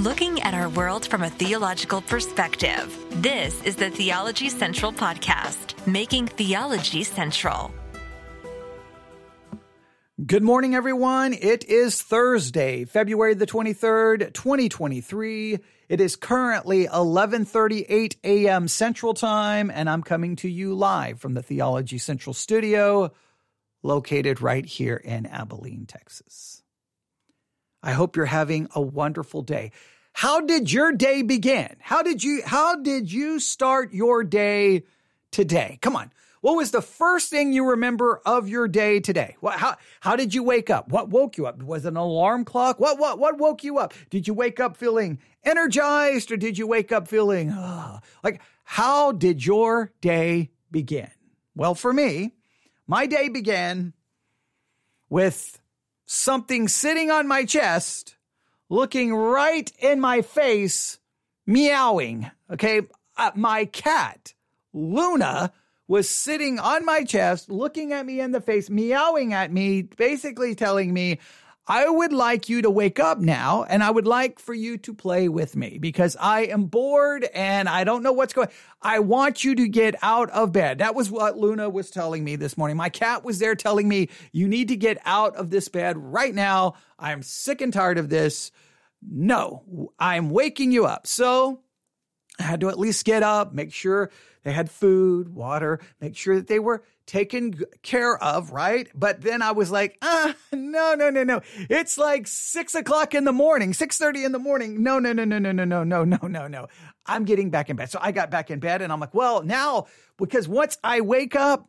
looking at our world from a theological perspective. This is the Theology Central Podcast, making theology central. Good morning, everyone. It is Thursday, February the 23rd, 2023. It is currently 11:38 a.m. Central Time, and I'm coming to you live from the Theology Central studio, located right here in Abilene, Texas. I hope you're having a wonderful day. How did your day begin? How did you how did you start your day today? Come on. What was the first thing you remember of your day today? What, how, how did you wake up? What woke you up? Was it an alarm clock? What, what, what woke you up? Did you wake up feeling energized or did you wake up feeling, like, how did your day begin? Well, for me, my day began with something sitting on my chest, looking right in my face, meowing. Okay. Uh, my cat, Luna, was sitting on my chest, looking at me in the face, meowing at me, basically telling me, I would like you to wake up now and I would like for you to play with me because I am bored and I don't know what's going I want you to get out of bed. That was what Luna was telling me this morning. My cat was there telling me, you need to get out of this bed right now. I'm sick and tired of this. No, I'm waking you up. So I had to at least get up, make sure they had food, water, make sure that they were taken care of, right? But then I was like, ah, no, no, no, no. It's like six o'clock in the morning, 6.30 in the morning. No, no, no, no, no, no, no, no, no, no, no. I'm getting back in bed. So I got back in bed and I'm like, well, now, because once I wake up,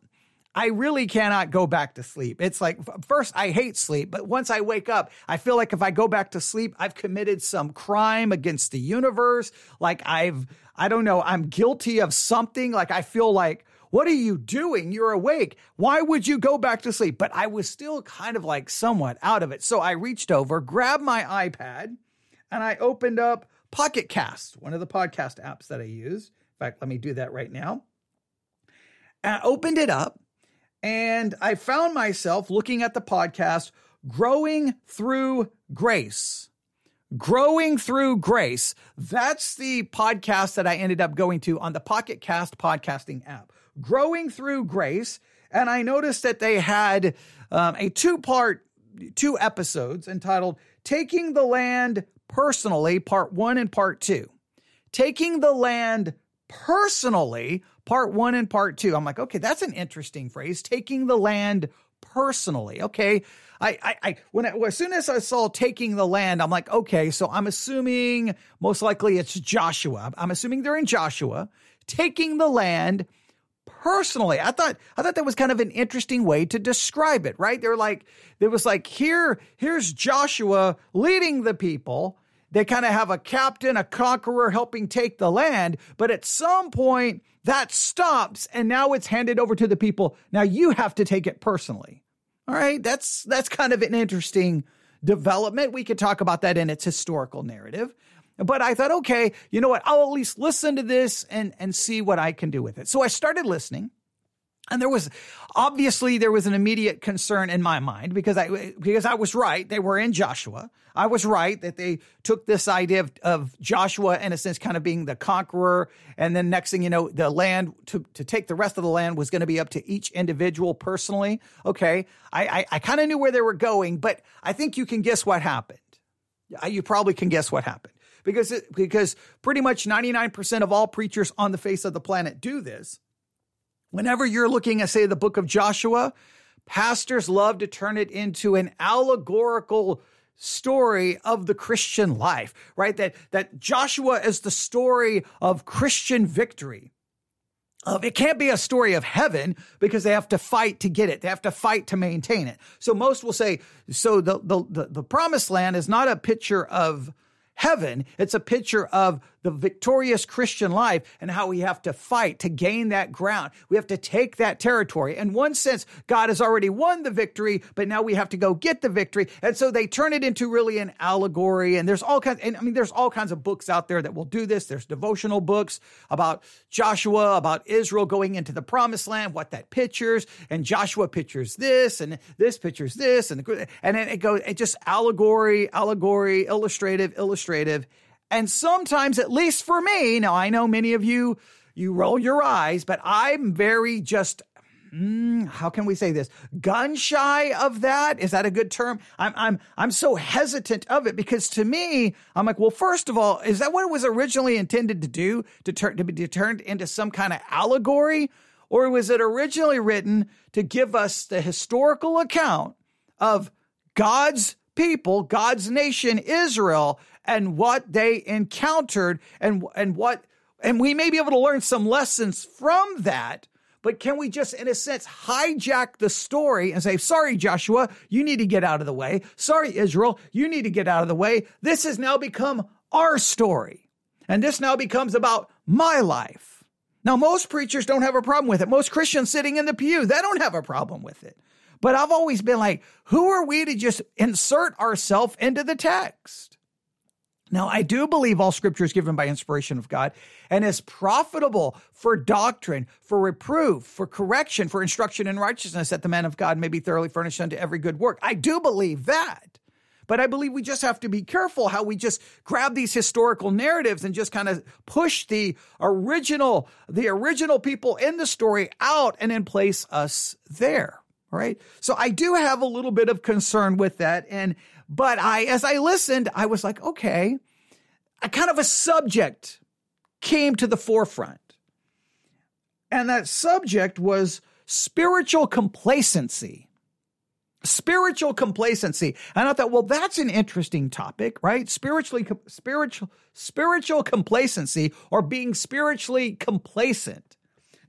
I really cannot go back to sleep. It's like, first, I hate sleep, but once I wake up, I feel like if I go back to sleep, I've committed some crime against the universe. Like I've, I don't know, I'm guilty of something. Like I feel like, what are you doing? You're awake. Why would you go back to sleep? But I was still kind of like somewhat out of it. So I reached over, grabbed my iPad, and I opened up Pocket Cast, one of the podcast apps that I use. In fact, let me do that right now. And I opened it up and I found myself looking at the podcast, Growing Through Grace. Growing Through Grace. That's the podcast that I ended up going to on the Pocket Cast podcasting app. Growing Through Grace. And I noticed that they had um, a two part, two episodes entitled Taking the Land Personally, Part One and Part Two. Taking the Land Personally, part one and part two. I'm like, okay, that's an interesting phrase. Taking the land personally. Okay. I, I, I when I, as soon as I saw taking the land, I'm like, okay, so I'm assuming most likely it's Joshua. I'm assuming they're in Joshua taking the land personally. I thought I thought that was kind of an interesting way to describe it, right? They're like there was like here here's Joshua leading the people they kind of have a captain, a conqueror helping take the land. But at some point, that stops and now it's handed over to the people. Now you have to take it personally. All right. That's, that's kind of an interesting development. We could talk about that in its historical narrative. But I thought, okay, you know what? I'll at least listen to this and, and see what I can do with it. So I started listening. And there was obviously there was an immediate concern in my mind because I because I was right. They were in Joshua. I was right that they took this idea of, of Joshua in a sense kind of being the conqueror, and then next thing you know, the land to, to take the rest of the land was going to be up to each individual personally. Okay, I I, I kind of knew where they were going, but I think you can guess what happened. You probably can guess what happened because it, because pretty much ninety nine percent of all preachers on the face of the planet do this Whenever you're looking at, say, the book of Joshua, pastors love to turn it into an allegorical story of the Christian life, right? That, that Joshua is the story of Christian victory. Uh, it can't be a story of heaven because they have to fight to get it. They have to fight to maintain it. So most will say, so the, the, the, the promised land is not a picture of heaven. It's a picture of the victorious Christian life and how we have to fight to gain that ground. We have to take that territory. In one sense, God has already won the victory, but now we have to go get the victory. And so they turn it into really an allegory. And there's all kinds, and I mean, there's all kinds of books out there that will do this. There's devotional books about Joshua, about Israel going into the promised land, what that pictures. And Joshua pictures this, and this pictures this, and, and then it goes, it just allegory, allegory, illustrative, illustrative. And sometimes, at least for me, now I know many of you, you roll your eyes, but I'm very just Mm, how can we say this? Gun shy of that? Is that a good term? I'm, I'm, I'm so hesitant of it because to me, I'm like, well, first of all, is that what it was originally intended to do? To turn, to be turned into some kind of allegory? Or was it originally written to give us the historical account of God's people, God's nation, Israel, and what they encountered and, and what, and we may be able to learn some lessons from that but can we just, in a sense, hijack the story and say, sorry, Joshua, you need to get out of the way. Sorry, Israel, you need to get out of the way. This has now become our story. And this now becomes about my life. Now, most preachers don't have a problem with it. Most Christians sitting in the pew, they don't have a problem with it. But I've always been like, who are we to just insert ourselves into the text? Now, I do believe all scripture is given by inspiration of God and is profitable for doctrine, for reproof, for correction, for instruction in righteousness, that the man of God may be thoroughly furnished unto every good work. I do believe that. But I believe we just have to be careful how we just grab these historical narratives and just kind of push the original, the original people in the story out and then place us there. Right. So I do have a little bit of concern with that. And but I, as I listened, I was like, okay, a kind of a subject came to the forefront. And that subject was spiritual complacency. Spiritual complacency. And I thought, well, that's an interesting topic, right? Spiritually, spiritual, spiritual complacency or being spiritually complacent.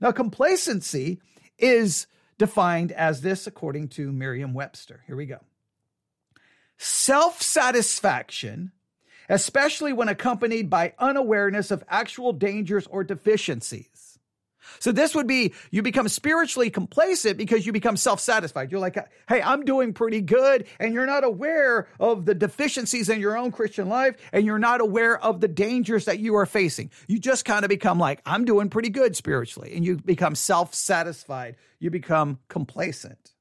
Now, complacency is defined as this according to Merriam Webster. Here we go self satisfaction, especially when accompanied by unawareness of actual dangers or deficiencies. So this would be you become spiritually complacent because you become self-satisfied. You're like, "Hey, I'm doing pretty good," and you're not aware of the deficiencies in your own Christian life and you're not aware of the dangers that you are facing. You just kind of become like, "I'm doing pretty good spiritually," and you become self-satisfied. You become complacent.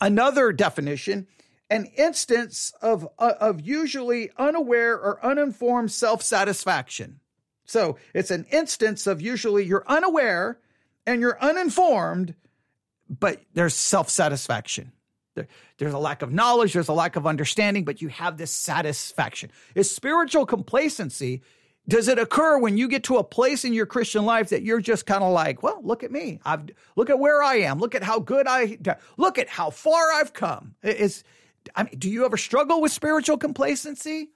Another definition an instance of, uh, of usually unaware or uninformed self satisfaction. So it's an instance of usually you're unaware and you're uninformed, but there's self satisfaction. There, there's a lack of knowledge, there's a lack of understanding, but you have this satisfaction. Is spiritual complacency does it occur when you get to a place in your Christian life that you're just kind of like, well, look at me. I've look at where I am. Look at how good I look at how far I've come. Is I mean, do you ever struggle with spiritual complacency?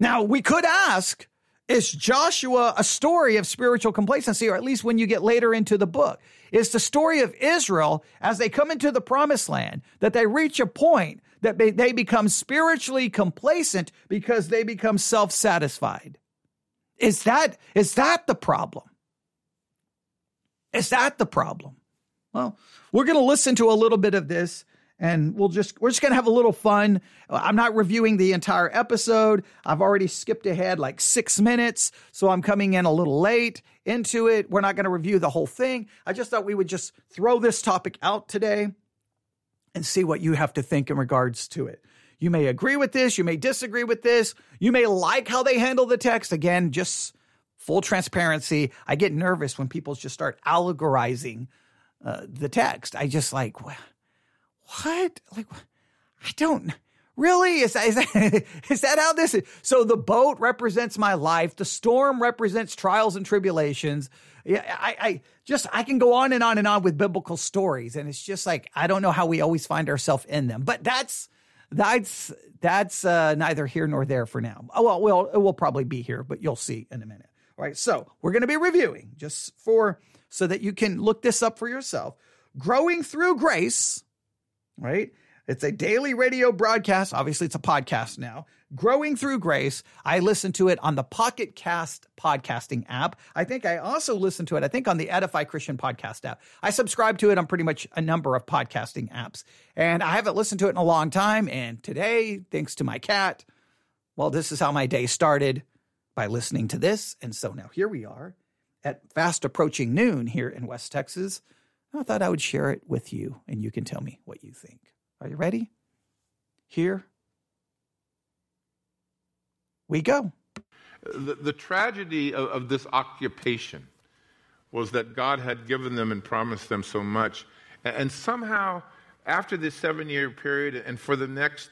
Now, we could ask, is Joshua a story of spiritual complacency, or at least when you get later into the book? Is the story of Israel as they come into the promised land that they reach a point that they become spiritually complacent because they become self satisfied? Is that, is that the problem? Is that the problem? Well, we're going to listen to a little bit of this and we'll just we're just going to have a little fun. I'm not reviewing the entire episode. I've already skipped ahead like 6 minutes, so I'm coming in a little late into it. We're not going to review the whole thing. I just thought we would just throw this topic out today and see what you have to think in regards to it. You may agree with this, you may disagree with this, you may like how they handle the text. Again, just full transparency. I get nervous when people just start allegorizing uh, the text. I just like, well, what? Like, I don't. Really? Is that, is that, is that how this is? So the boat represents my life. The storm represents trials and tribulations. Yeah, I, I just, I can go on and on and on with biblical stories. And it's just like, I don't know how we always find ourselves in them, but that's, that's, that's uh, neither here nor there for now. Oh, well, well, it will probably be here, but you'll see in a minute. All right. So we're going to be reviewing just for, so that you can look this up for yourself. Growing through grace right? It's a daily radio broadcast. Obviously, it's a podcast now. Growing Through Grace. I listen to it on the Pocket Cast podcasting app. I think I also listen to it, I think, on the Edify Christian podcast app. I subscribe to it on pretty much a number of podcasting apps. And I haven't listened to it in a long time. And today, thanks to my cat, well, this is how my day started by listening to this. And so now here we are at fast approaching noon here in West Texas. I thought I would share it with you and you can tell me what you think. Are you ready? Here we go. The, the tragedy of, of this occupation was that God had given them and promised them so much. And, and somehow, after this seven year period and for the next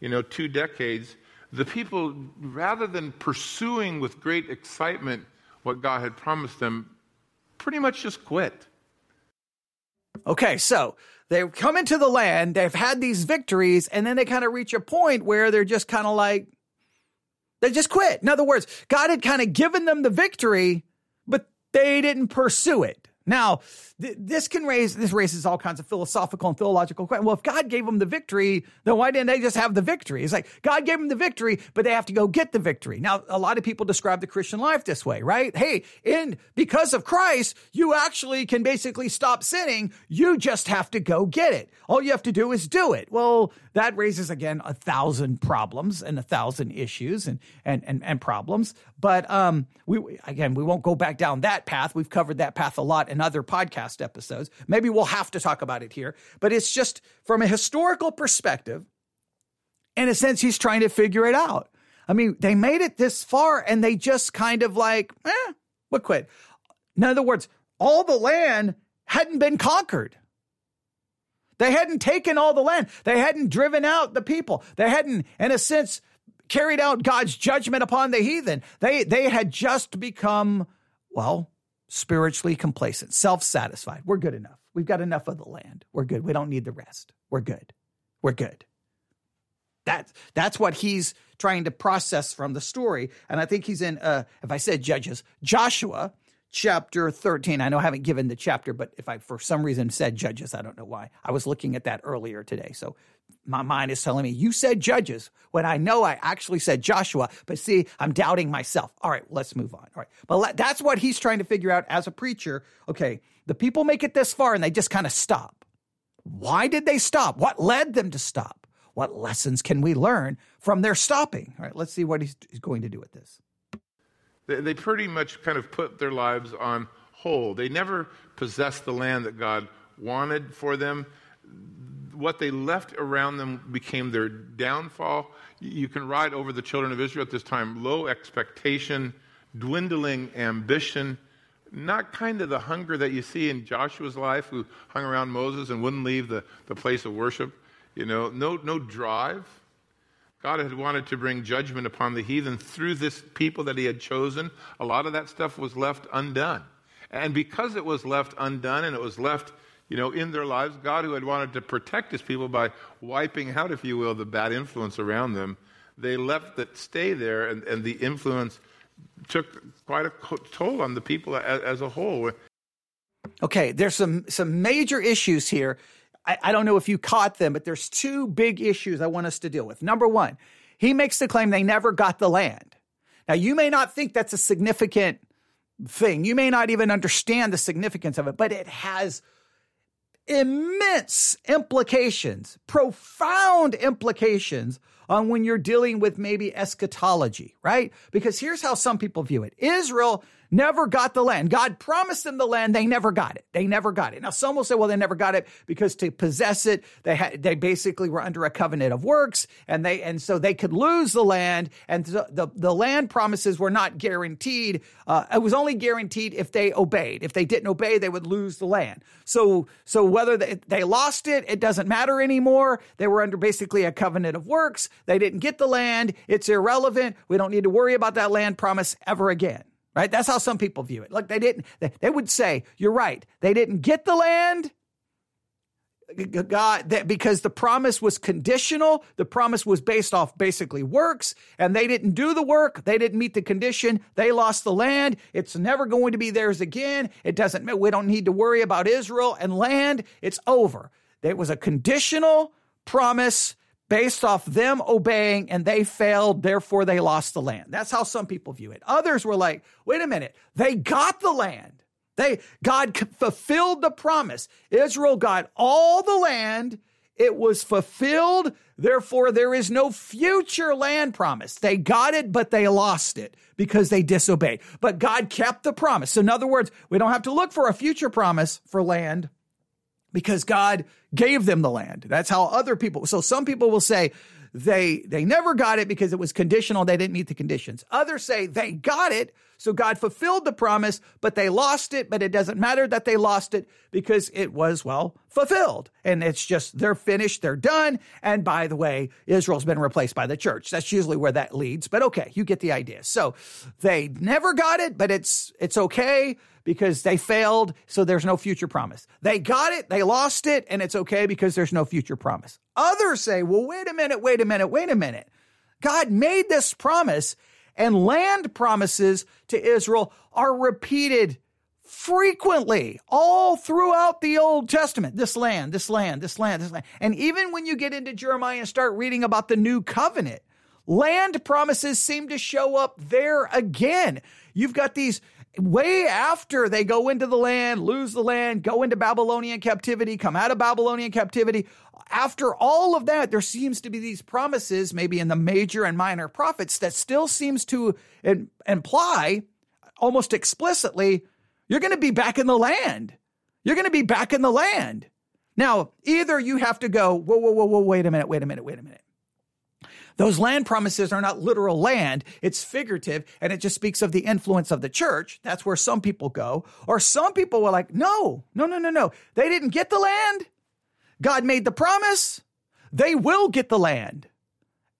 you know, two decades, the people, rather than pursuing with great excitement what God had promised them, pretty much just quit. Okay, so they come into the land, they've had these victories, and then they kind of reach a point where they're just kind of like, they just quit. In other words, God had kind of given them the victory, but they didn't pursue it. Now, th- this can raise this raises all kinds of philosophical and theological questions. Well, if God gave them the victory, then why didn't they just have the victory? It's like God gave them the victory, but they have to go get the victory. Now, a lot of people describe the Christian life this way, right? Hey, and because of Christ, you actually can basically stop sinning. You just have to go get it. All you have to do is do it. Well, that raises again a thousand problems and a thousand issues and and and, and problems. But um, we again we won't go back down that path. We've covered that path a lot in other podcast episodes. Maybe we'll have to talk about it here. But it's just from a historical perspective. In a sense, he's trying to figure it out. I mean, they made it this far and they just kind of like, eh, what quit? In other words, all the land hadn't been conquered. They hadn't taken all the land. They hadn't driven out the people. They hadn't, in a sense, carried out God's judgment upon the heathen. They, they had just become, well, spiritually complacent, self satisfied. We're good enough. We've got enough of the land. We're good. We don't need the rest. We're good. We're good. That's that's what he's trying to process from the story. And I think he's in, uh, if I said Judges, Joshua chapter 13. I know I haven't given the chapter, but if I for some reason said Judges, I don't know why. I was looking at that earlier today. So my mind is telling me you said Judges when I know I actually said Joshua, but see, I'm doubting myself. All right, let's move on. All right. But let, that's what he's trying to figure out as a preacher. Okay, the people make it this far and they just kind of stop. Why did they stop? What led them to stop? What lessons can we learn from their stopping? All right, let's see what he's, going to do with this. They, they pretty much kind of put their lives on hold. They never possessed the land that God wanted for them. What they left around them became their downfall. You can write over the children of Israel at this time low expectation, dwindling ambition, not kind of the hunger that you see in Joshua's life, who hung around Moses and wouldn't leave the, the place of worship. You know, no, no drive. God had wanted to bring judgment upon the heathen through this people that he had chosen. A lot of that stuff was left undone. And because it was left undone and it was left, you know, in their lives, God, who had wanted to protect his people by wiping out, if you will, the bad influence around them, they left that stay there, and, and the influence took quite a toll on the people as, as a whole. Okay, there's some some major issues here I, I don't know if you caught them, but there's two big issues I want us to deal with. Number one, he makes the claim they never got the land. Now, you may not think that's a significant thing. You may not even understand the significance of it, but it has immense implications, profound implications on when you're dealing with maybe eschatology, right? Because here's how some people view it Israel never got the land. God promised them the land. They never got it. They never got it. Now, some will say, well, they never got it because to possess it, they had, they basically were under a covenant of works and they, and so they could lose the land. And the, the, the land promises were not guaranteed. Uh, it was only guaranteed if they obeyed. If they didn't obey, they would lose the land. So, so whether they, they lost it, it doesn't matter anymore. They were under basically a covenant of works. They didn't get the land. It's irrelevant. We don't need to worry about that land promise ever again right? That's how some people view it. Look, they didn't, they, they would say, you're right. They didn't get the land. God, uh, that because the promise was conditional, the promise was based off basically works, and they didn't do the work, they didn't meet the condition, they lost the land. It's never going to be theirs again. It doesn't, we don't need to worry about Israel and land. It's over. It was a conditional promise based off them obeying and they failed, therefore they lost the land. That's how some people view it. Others were like, wait a minute, they got the land. They God fulfilled the promise. Israel got all the land. It was fulfilled. Therefore, there is no future land promise. They got it, but they lost it because they disobeyed. But God kept the promise. So in other words, we don't have to look for a future promise for land because God gave them the land. That's how other people. So some people will say they they never got it because it was conditional they didn't meet the conditions others say they got it so god fulfilled the promise but they lost it but it doesn't matter that they lost it because it was well fulfilled and it's just they're finished they're done and by the way israel's been replaced by the church that's usually where that leads but okay you get the idea so they never got it but it's it's okay because they failed, so there's no future promise. They got it, they lost it, and it's okay because there's no future promise. Others say, well, wait a minute, wait a minute, wait a minute. God made this promise, and land promises to Israel are repeated frequently all throughout the Old Testament. This land, this land, this land, this land. And even when you get into Jeremiah and start reading about the new covenant, land promises seem to show up there again. You've got these way after they go into the land, lose the land, go into Babylonian captivity, come out of Babylonian captivity. After all of that, there seems to be these promises, maybe in the major and minor prophets, that still seems to imply almost explicitly, you're going to be back in the land. You're going to be back in the land. Now, either you have to go, whoa, whoa, whoa, whoa, wait a minute, wait a minute, wait a minute. Those land promises are not literal land, it's figurative, and it just speaks of the influence of the church. That's where some people go. Or some people were like, no, no, no, no, no. They didn't get the land. God made the promise. They will get the land.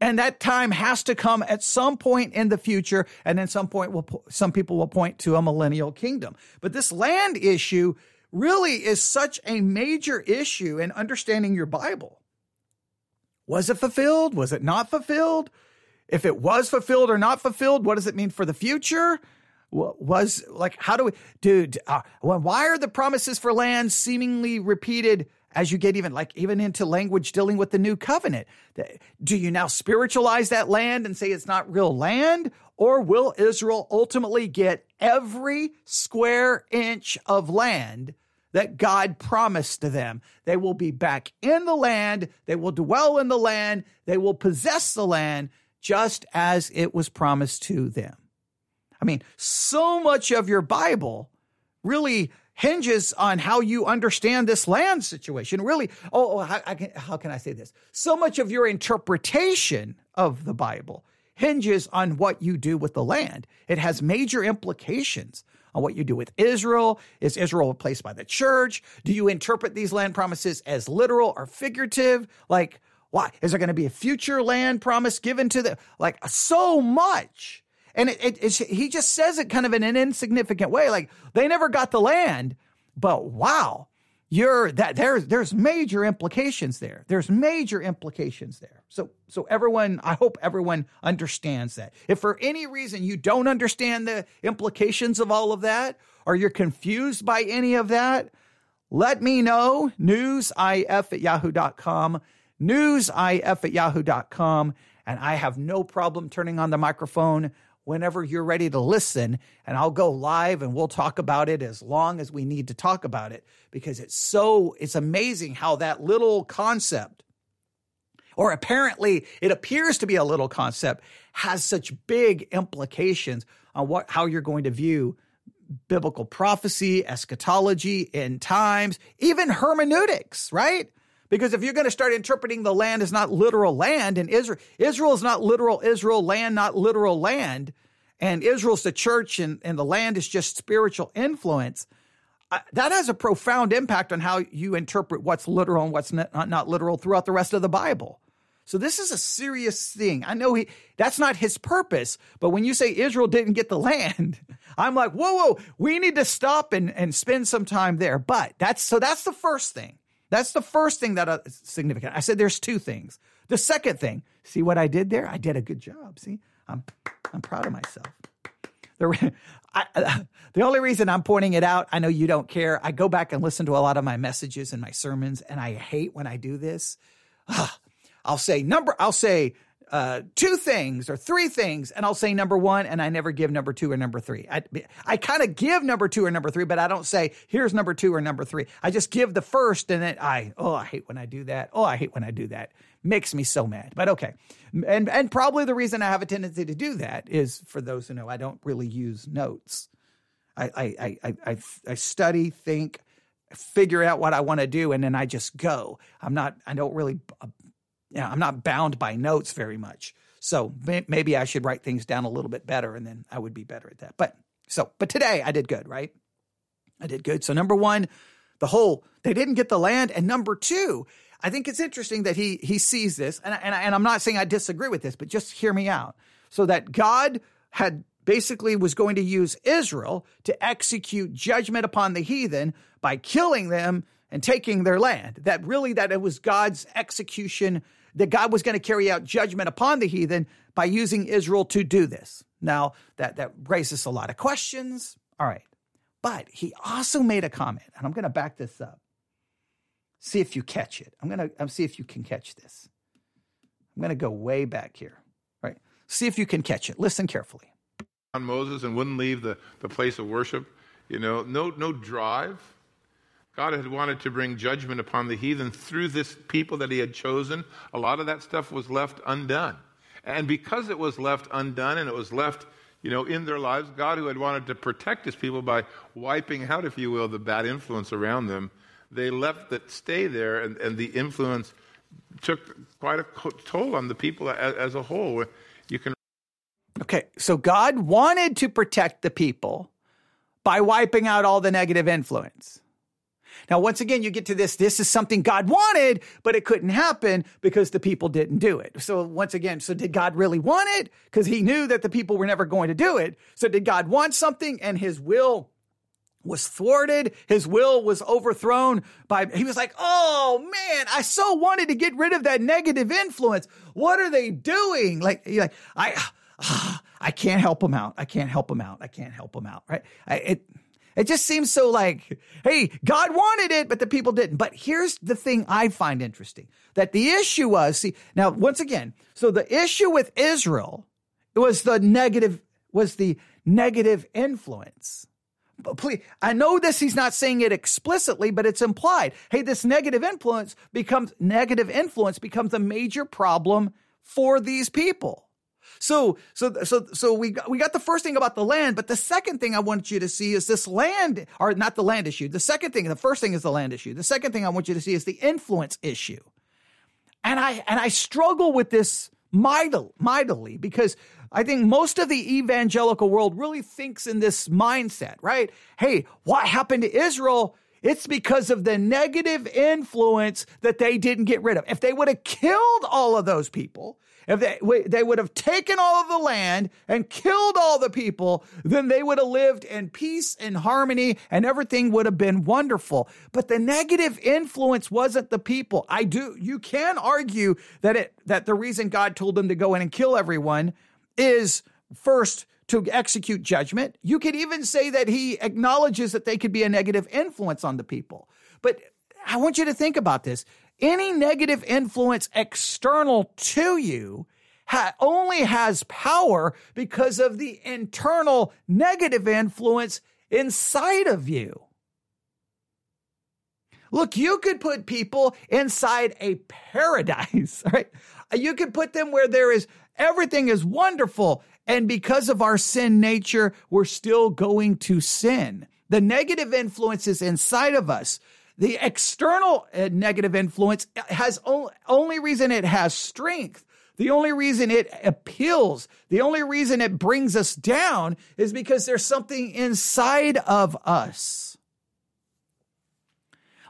And that time has to come at some point in the future. And then some point will, some people will point to a millennial kingdom. But this land issue really is such a major issue in understanding your Bible. Was it fulfilled? Was it not fulfilled? If it was fulfilled or not fulfilled, what does it mean for the future? Was like, how do we, dude, uh, why are the promises for land seemingly repeated as you get even like even into language dealing with the new covenant? Do you now spiritualize that land and say it's not real land? Or will Israel ultimately get every square inch of land that God promised to them. They will be back in the land, they will dwell in the land, they will possess the land just as it was promised to them. I mean, so much of your Bible really hinges on how you understand this land situation. Really, oh, oh how, how can I say this? So much of your interpretation of the Bible hinges on what you do with the land. It has major implications on what you do with Israel. Is Israel replaced by the church? Do you interpret these land promises as literal or figurative? Like, why? Is there going to be a future land promise given to the, like, so much? And it, it, he just says it kind of in an insignificant way. Like, they never got the land, but wow, you're that there's there's major implications there. There's major implications there. So so everyone, I hope everyone understands that. If for any reason you don't understand the implications of all of that, or you're confused by any of that, let me know. Newsif at yahoo.com. Newsif at yahoo.com. And I have no problem turning on the microphone whenever you're ready to listen, and I'll go live and we'll talk about it as long as we need to talk about it because it's so, it's amazing how that little concept, or apparently it appears to be a little concept, has such big implications on what, how you're going to view biblical prophecy, eschatology, end times, even hermeneutics, right? Because if you're going to start interpreting the land as not literal land and Israel, Israel is not literal Israel, land not literal land, and Israel's the church and, and the land is just spiritual influence, that has a profound impact on how you interpret what's literal and what's not, not literal throughout the rest of the Bible. So this is a serious thing. I know he that's not his purpose, but when you say Israel didn't get the land, I'm like, whoa, whoa, we need to stop and, and spend some time there. But that's so that's the first thing. That's the first thing that uh, significant. I said there's two things. The second thing, see what I did there? I did a good job. See, I'm I'm proud of myself. The, I, uh, the only reason I'm pointing it out, I know you don't care. I go back and listen to a lot of my messages and my sermons, and I hate when I do this. I'll say number. I'll say uh, two things or three things, and I'll say number one, and I never give number two or number three. I, I kind of give number two or number three, but I don't say here's number two or number three. I just give the first, and then I oh I hate when I do that. Oh I hate when I do that. Makes me so mad. But okay, and and probably the reason I have a tendency to do that is for those who know I don't really use notes. I I I I, I study, think, figure out what I want to do, and then I just go. I'm not. I don't really yeah, I'm not bound by notes very much. So may, maybe I should write things down a little bit better and then I would be better at that. But so, but today I did good, right? I did good. So number one, the whole, they didn't get the land. And number two, I think it's interesting that he, he sees this. And, and, and I'm not saying I disagree with this, but just hear me out. So that God had basically was going to use Israel to execute judgment upon the heathen by killing them and taking their land. That really that it was God's execution that God was going to carry out judgment upon the heathen by using Israel to do this. Now, that, that raises a lot of questions. All right. But he also made a comment, and I'm going to back this up. See if you catch it. I'm going to see if you can catch this. I'm going to go way back here. Right. See if you can catch it. Listen carefully. On Moses and wouldn't leave the, the place of worship. You know, no no drive God had wanted to bring judgment upon the heathen through this people that he had chosen. A lot of that stuff was left undone. And because it was left undone and it was left, you know, in their lives, God, who had wanted to protect his people by wiping out, if you will, the bad influence around them, they left that stay there, and, and the influence took quite a toll on the people as, as a whole. You can. Okay, so God wanted to protect the people by wiping out all the negative influence. Now, once again, you get to this. This is something God wanted, but it couldn't happen because the people didn't do it. So once again, so did God really want it? Because he knew that the people were never going to do it. So did God want something and his will was thwarted. His will was overthrown by, he was like, Oh man, I so wanted to get rid of that negative influence. What are they doing? Like, like, I, I can't help them out. I can't help them out. I can't help them out. Right. I, it, it just seems so like, hey, God wanted it, but the people didn't. But here's the thing I find interesting that the issue was, see, now, once again, so the issue with Israel was the negative, was the negative influence. But please, I know this, he's not saying it explicitly, but it's implied. Hey, this negative influence becomes, negative influence becomes a major problem for these people. So, so, so, so we got, we got the first thing about the land, but the second thing I want you to see is this land, or not the land issue. The second thing, the first thing is the land issue. The second thing I want you to see is the influence issue. And I, and I struggle with this mightily, mightily because I think most of the evangelical world really thinks in this mindset, right? Hey, what happened to Israel? It's because of the negative influence that they didn't get rid of. If they would have killed all of those people, if they, they would have taken all of the land and killed all the people, then they would have lived in peace and harmony and everything would have been wonderful. But the negative influence wasn't the people. I do, you can argue that it, that the reason God told them to go in and kill everyone is first to execute judgment. You could even say that he acknowledges that they could be a negative influence on the people. But I want you to think about this any negative influence external to you ha- only has power because of the internal negative influence inside of you. Look, you could put people inside a paradise, right? You could put them where there is everything is wonderful. And because of our sin nature, we're still going to sin. The negative influences inside of us the external uh, negative influence has only, only reason it has strength. The only reason it appeals, the only reason it brings us down is because there's something inside of us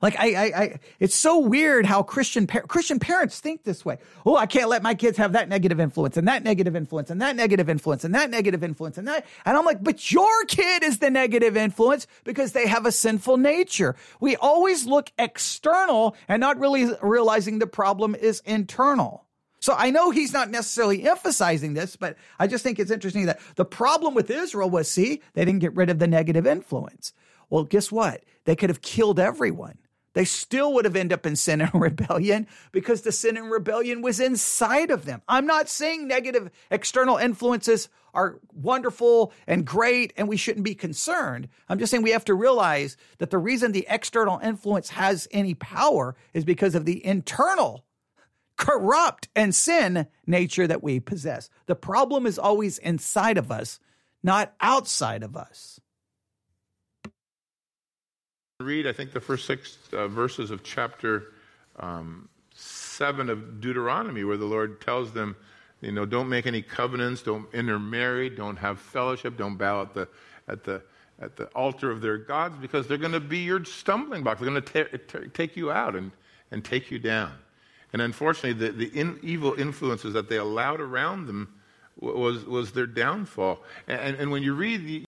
like I, I, I, it's so weird how Christian par- Christian parents think this way. Oh, I can't let my kids have that negative influence and that negative influence and that negative influence and that negative influence and that. And I'm like, but your kid is the negative influence because they have a sinful nature. We always look external and not really realizing the problem is internal. So I know he's not necessarily emphasizing this, but I just think it's interesting that the problem with Israel was, see, they didn't get rid of the negative influence. Well, guess what? They could have killed everyone. They still would have ended up in sin and rebellion because the sin and rebellion was inside of them. I'm not saying negative external influences are wonderful and great and we shouldn't be concerned. I'm just saying we have to realize that the reason the external influence has any power is because of the internal corrupt and sin nature that we possess. The problem is always inside of us, not outside of us read, I think, the first six uh, verses of chapter um, 7 of Deuteronomy, where the Lord tells them, you know, don't make any covenants, don't intermarry, don't have fellowship, don't bow at the, at the, at the altar of their gods, because they're going to be your stumbling block. They're going to take you out and, and take you down. And unfortunately, the, the in, evil influences that they allowed around them was, was their downfall. And, and when you read the,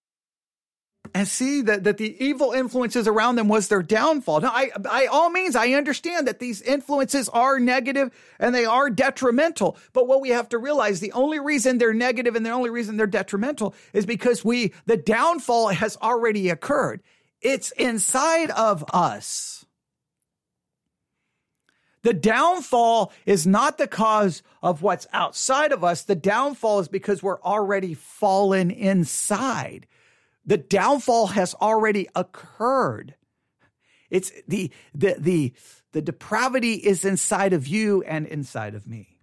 and see that, that the evil influences around them was their downfall. Now, I, by all means, I understand that these influences are negative and they are detrimental. But what we have to realize, the only reason they're negative and the only reason they're detrimental is because we, the downfall has already occurred. It's inside of us. The downfall is not the cause of what's outside of us. The downfall is because we're already fallen inside. The downfall has already occurred. It's the, the, the, the depravity is inside of you and inside of me.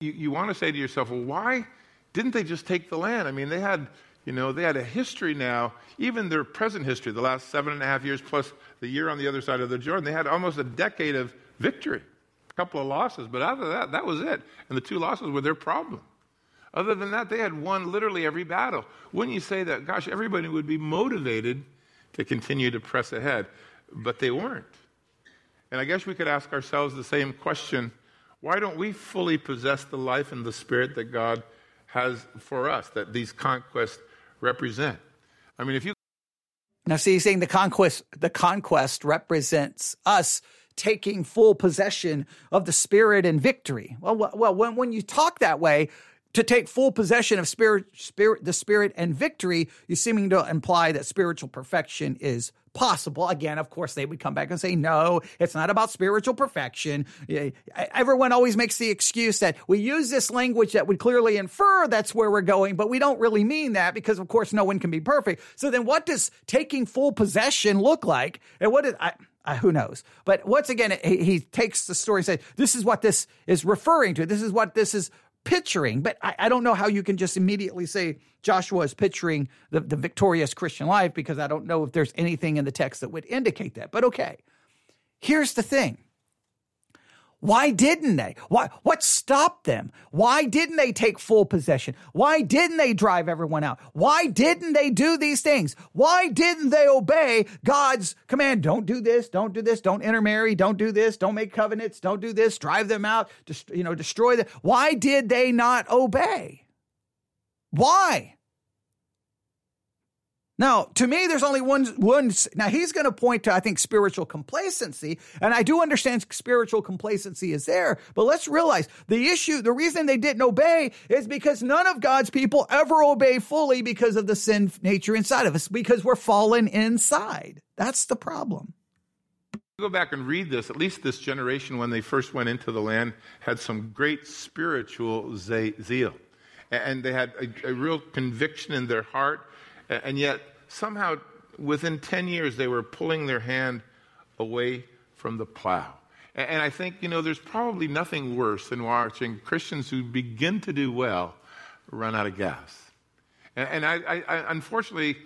You, you want to say to yourself, well, why didn't they just take the land? I mean, they had, you know, they had a history now, even their present history, the last seven and a half years plus the year on the other side of the Jordan, they had almost a decade of victory, a couple of losses, but after that, that was it. And the two losses were their problem. Other than that, they had won literally every battle. Wouldn't you say that, gosh, everybody would be motivated to continue to press ahead? But they weren't. And I guess we could ask ourselves the same question why don't we fully possess the life and the spirit that God has for us, that these conquests represent? I mean, if you. Now, see, he's saying the conquest, the conquest represents us taking full possession of the spirit and victory. Well, well, when, when you talk that way, to take full possession of spirit, spirit, the spirit and victory, you seeming to imply that spiritual perfection is possible. Again, of course, they would come back and say, no, it's not about spiritual perfection. Everyone always makes the excuse that we use this language that would clearly infer that's where we're going, but we don't really mean that because, of course, no one can be perfect. So then what does taking full possession look like? And what is, I, uh, who knows? But once again, he, he, takes the story and says, this is what this is referring to. This is what this is picturing, but I, I, don't know how you can just immediately say Joshua is picturing the, the victorious Christian life because I don't know if there's anything in the text that would indicate that. But okay, here's the thing why didn't they? Why, what stopped them? Why didn't they take full possession? Why didn't they drive everyone out? Why didn't they do these things? Why didn't they obey God's command? Don't do this, don't do this, don't intermarry, don't do this, don't make covenants, don't do this, drive them out, just, you know, destroy them. Why did they not obey? Why? Now, to me, there's only one, one. Now, he's going to point to, I think, spiritual complacency. And I do understand spiritual complacency is there. But let's realize the issue, the reason they didn't obey is because none of God's people ever obey fully because of the sin nature inside of us, because we're fallen inside. That's the problem. Go back and read this. At least this generation, when they first went into the land, had some great spiritual zeal. And they had a, a real conviction in their heart and yet, somehow, within 10 years, they were pulling their hand away from the plow. And I think, you know, there's probably nothing worse than watching Christians who begin to do well run out of gas. And, I, I, unfortunately,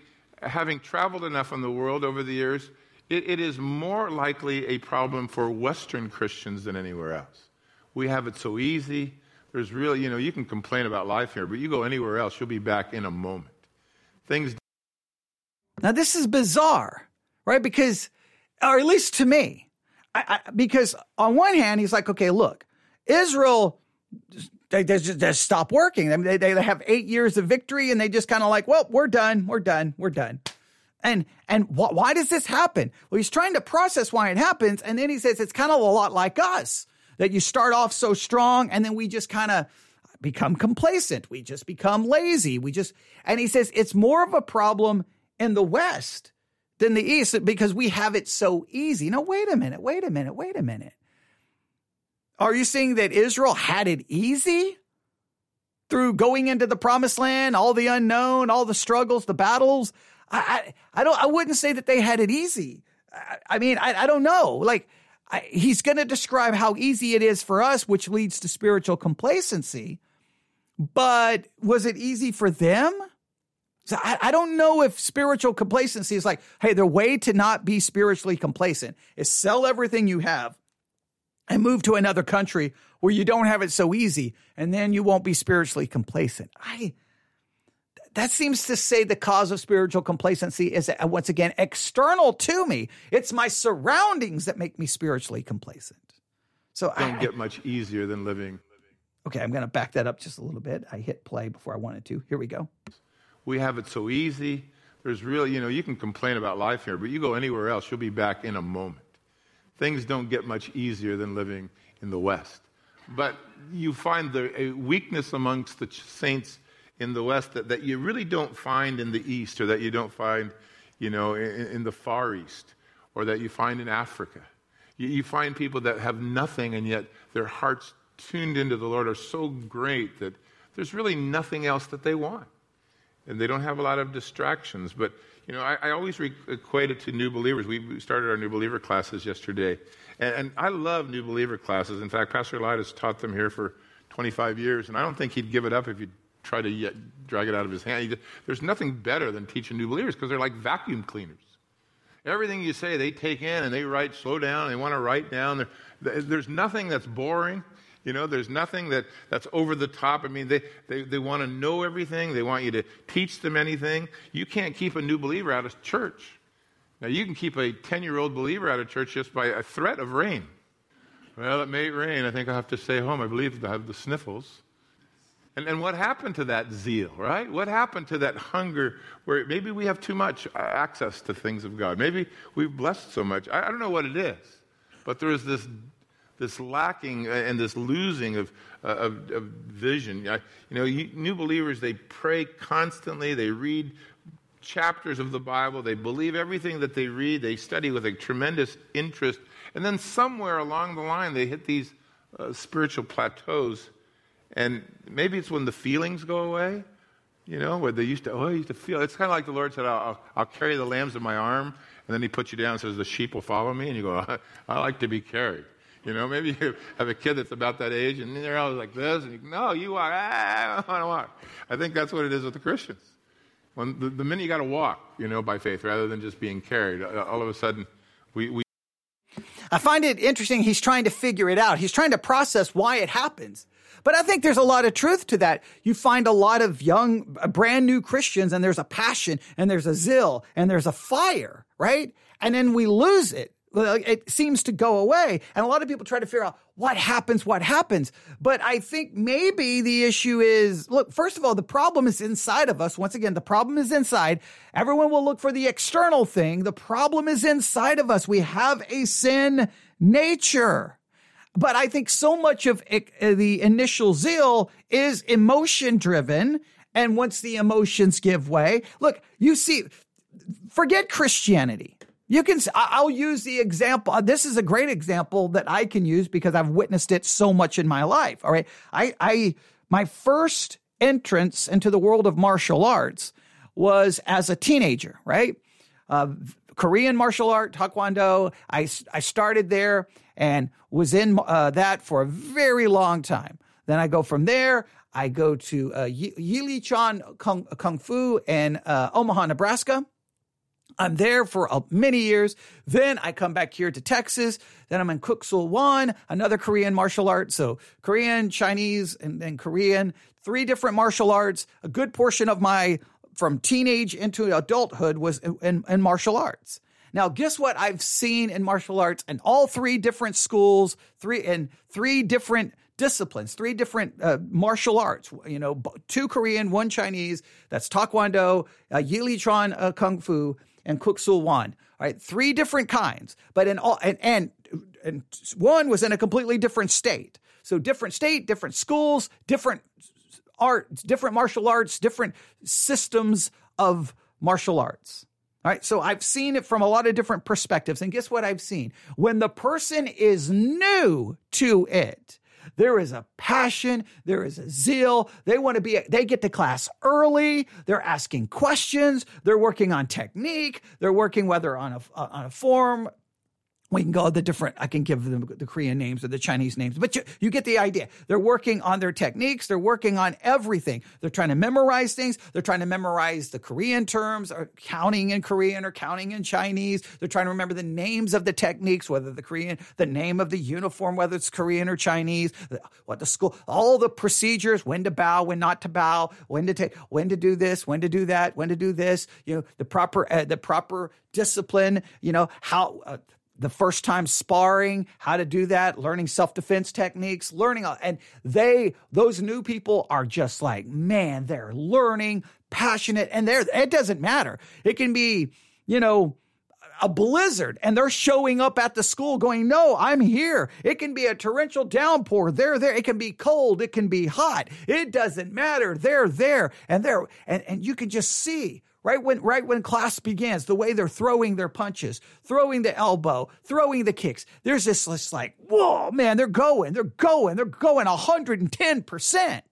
having traveled enough in the world over the years, it, it is more likely a problem for Western Christians than anywhere else. We have it so easy. There's really, you know, you can complain about life here, but you go anywhere else, you'll be back in a moment things. Now, this is bizarre, right? Because, or at least to me, I, I, because on one hand, he's like, okay, look, Israel, they, they just, they stop working. i They, they have eight years of victory and they just kind of like, well, we're done, we're done, we're done. And and wh- why does this happen? Well, he's trying to process why it happens, and then he says it's kind of a lot like us that you start off so strong, and then we just kind of become complacent. We just become lazy. We just, and he says it's more of a problem in the West than the East because we have it so easy. Now, wait a minute, wait a minute, wait a minute. Are you saying that Israel had it easy through going into the promised land, all the unknown, all the struggles, the battles? I, I, I don't, I wouldn't say that they had it easy. I, I mean, I, I don't know. Like, I, he's going to describe how easy it is for us, which leads to spiritual complacency. But was it easy for them? So I, I, don't know if spiritual complacency is like, hey, the way to not be spiritually complacent is sell everything you have and move to another country where you don't have it so easy and then you won't be spiritually complacent. I that seems to say the cause of spiritual complacency is uh, once again external to me. It's my surroundings that make me spiritually complacent. So I don't I get much easier than living. Okay, I'm going to back that up just a little bit. I hit play before I wanted to. Here we go. We have it so easy. There's really, you know, you can complain about life here, but you go anywhere else, you'll be back in a moment. Things don't get much easier than living in the West. But you find the a weakness amongst the saints in the West that, that you really don't find in the East or that you don't find, you know, in, in the Far East or that you find in Africa. You, you find people that have nothing and yet their hearts tuned into the Lord are so great that there's really nothing else that they want. And they don't have a lot of distractions. But, you know, I, I always re- equate it to new believers. We started our new believer classes yesterday. And, and I love new believer classes. In fact, Pastor Light has taught them here for 25 years. And I don't think he'd give it up if you try to yet drag it out of his hand. Just, there's nothing better than teaching new believers because they're like vacuum cleaners. Everything you say, they take in and they write, slow down, they want to write down. there's nothing that's boring. You know, there's nothing that, that's over the top. I mean, they, they, they want to know everything. They want you to teach them anything. You can't keep a new believer out of church. Now, you can keep a 10 year old believer out of church just by a threat of rain. Well, it may rain. I think I'll have to stay home. I believe I have the sniffles. And, and what happened to that zeal, right? What happened to that hunger where maybe we have too much access to things of God? Maybe we've blessed so much. I, I don't know what it is, but there is this, this lacking and this losing of, uh, of, of, vision. You know, new believers, they pray constantly, they read chapters of the Bible, they believe everything that they read, they study with a tremendous interest, and then somewhere along the line, they hit these uh, spiritual plateaus and maybe it's when the feelings go away, you know, where they used to, oh, I used to feel. It's kind of like the Lord said, I'll, I'll, carry the lambs in my arm. And then he puts you down and says, the sheep will follow me. And you go, I, I like to be carried. You know, maybe you have a kid that's about that age and they're always like this. And you no, you walk. Ah, I to walk. I think that's what it is with the Christians. When the, the minute you got to walk, you know, by faith rather than just being carried, uh, all of a sudden we, we I find it interesting. He's trying to figure it out. He's trying to process why it happens. But I think there's a lot of truth to that. You find a lot of young, uh, brand new Christians and there's a passion and there's a zeal and there's a fire, right? And then we lose it. It seems to go away. And a lot of people try to figure out what happens, what happens. But I think maybe the issue is look, first of all, the problem is inside of us. Once again, the problem is inside. Everyone will look for the external thing. The problem is inside of us. We have a sin nature. But I think so much of it, uh, the initial zeal is emotion driven. And once the emotions give way, look, you see, forget Christianity. You can, I'll use the example. Uh, this is a great example that I can use because I've witnessed it so much in my life. All right. I, I, my first entrance into the world of martial arts was as a teenager, right? Uh, Korean martial art, Taekwondo. I, I started there and was in uh, that for a very long time. Then I go from there. I go to uh, Yili Chuan Kung, Kung Fu in uh, Omaha, Nebraska. I'm there for uh, many years. Then I come back here to Texas. Then I'm in Kuk Sool Won, another Korean martial art. So Korean, Chinese, and then Korean. Three different martial arts. A good portion of my from teenage into adulthood was in, in, martial arts. Now, guess what I've seen in martial arts in all three different schools, three in three different disciplines, three different uh, martial arts. You know, two Korean, one Chinese. That's Taekwondo, uh, Yili Chuan uh, Kung Fu, and Kuk Sool Won. All right, three different kinds, but in all and, and and one was in a completely different state. So different state, different schools, different art, different martial arts, different systems of martial arts. All right. So I've seen it from a lot of different perspectives. And guess what I've seen? When the person is new to it, there is a passion, there is a zeal. They want to be, they get to class early. They're asking questions. They're working on technique. They're working whether on a, on a form we can go the different i can give them the korean names or the chinese names but you, you get the idea. They're working on their techniques. They're working on everything. They're trying to memorize things. They're trying to memorize the korean terms or counting in korean or counting in chinese. They're trying to remember the names of the techniques whether the korean the name of the uniform whether it's korean or chinese what the school all the procedures when to bow when not to bow when to take when to do this when to do that when to do this you know the proper uh, the proper discipline you know how uh, the first time sparring, how to do that, learning self defense techniques, learning, and they, those new people are just like, man, they're learning, passionate, and they're, it doesn't matter. It can be, you know, a blizzard and they're showing up at the school going, No, I'm here. It can be a torrential downpour. They're there. It can be cold. It can be hot. It doesn't matter. They're there. And they're, and, and you can just see right when right when class begins, the way they're throwing their punches, throwing the elbow, throwing the kicks. There's this, this like, whoa, man, they're going, they're going, they're going 110%.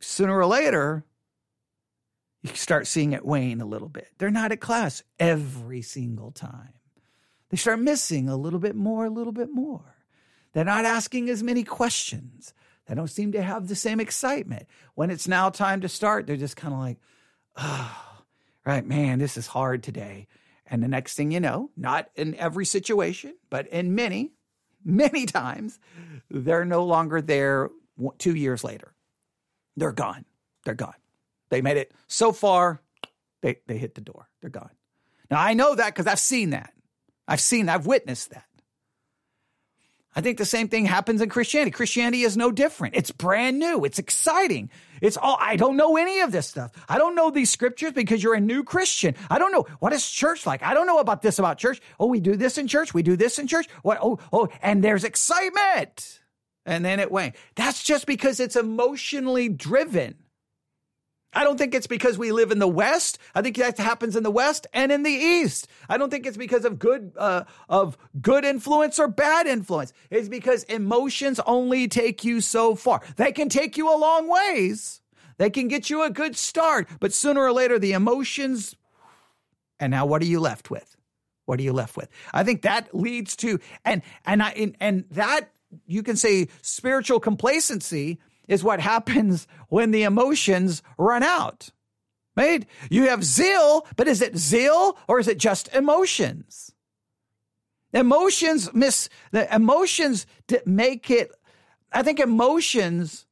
Sooner or later, you start seeing it wane a little bit. They're not at class every single time. They start missing a little bit more, a little bit more. They're not asking as many questions. They don't seem to have the same excitement. When it's now time to start, they're just kind of like, oh, right, man, this is hard today. And the next thing you know, not in every situation, but in many, many times, they're no longer there two years later. They're gone. They're gone. They made it so far, they, they hit the door. They're gone. Now, I know that because I've seen that. I've seen, I've witnessed that. I think the same thing happens in Christianity. Christianity is no different. It's brand new. It's exciting. It's all, I don't know any of this stuff. I don't know these scriptures because you're a new Christian. I don't know. What is church like? I don't know about this about church. Oh, we do this in church. We do this in church. What? Oh, oh, and there's excitement. And then it went. That's just because it's emotionally driven. I don't think it's because we live in the West. I think that happens in the West and in the East. I don't think it's because of good uh, of good influence or bad influence. It's because emotions only take you so far. They can take you a long ways. They can get you a good start, but sooner or later the emotions and now what are you left with? What are you left with? I think that leads to and and I and, and that you can say spiritual complacency is what happens when the emotions run out. Right? You have zeal, but is it zeal or is it just emotions? Emotions miss the emotions make it. I think emotions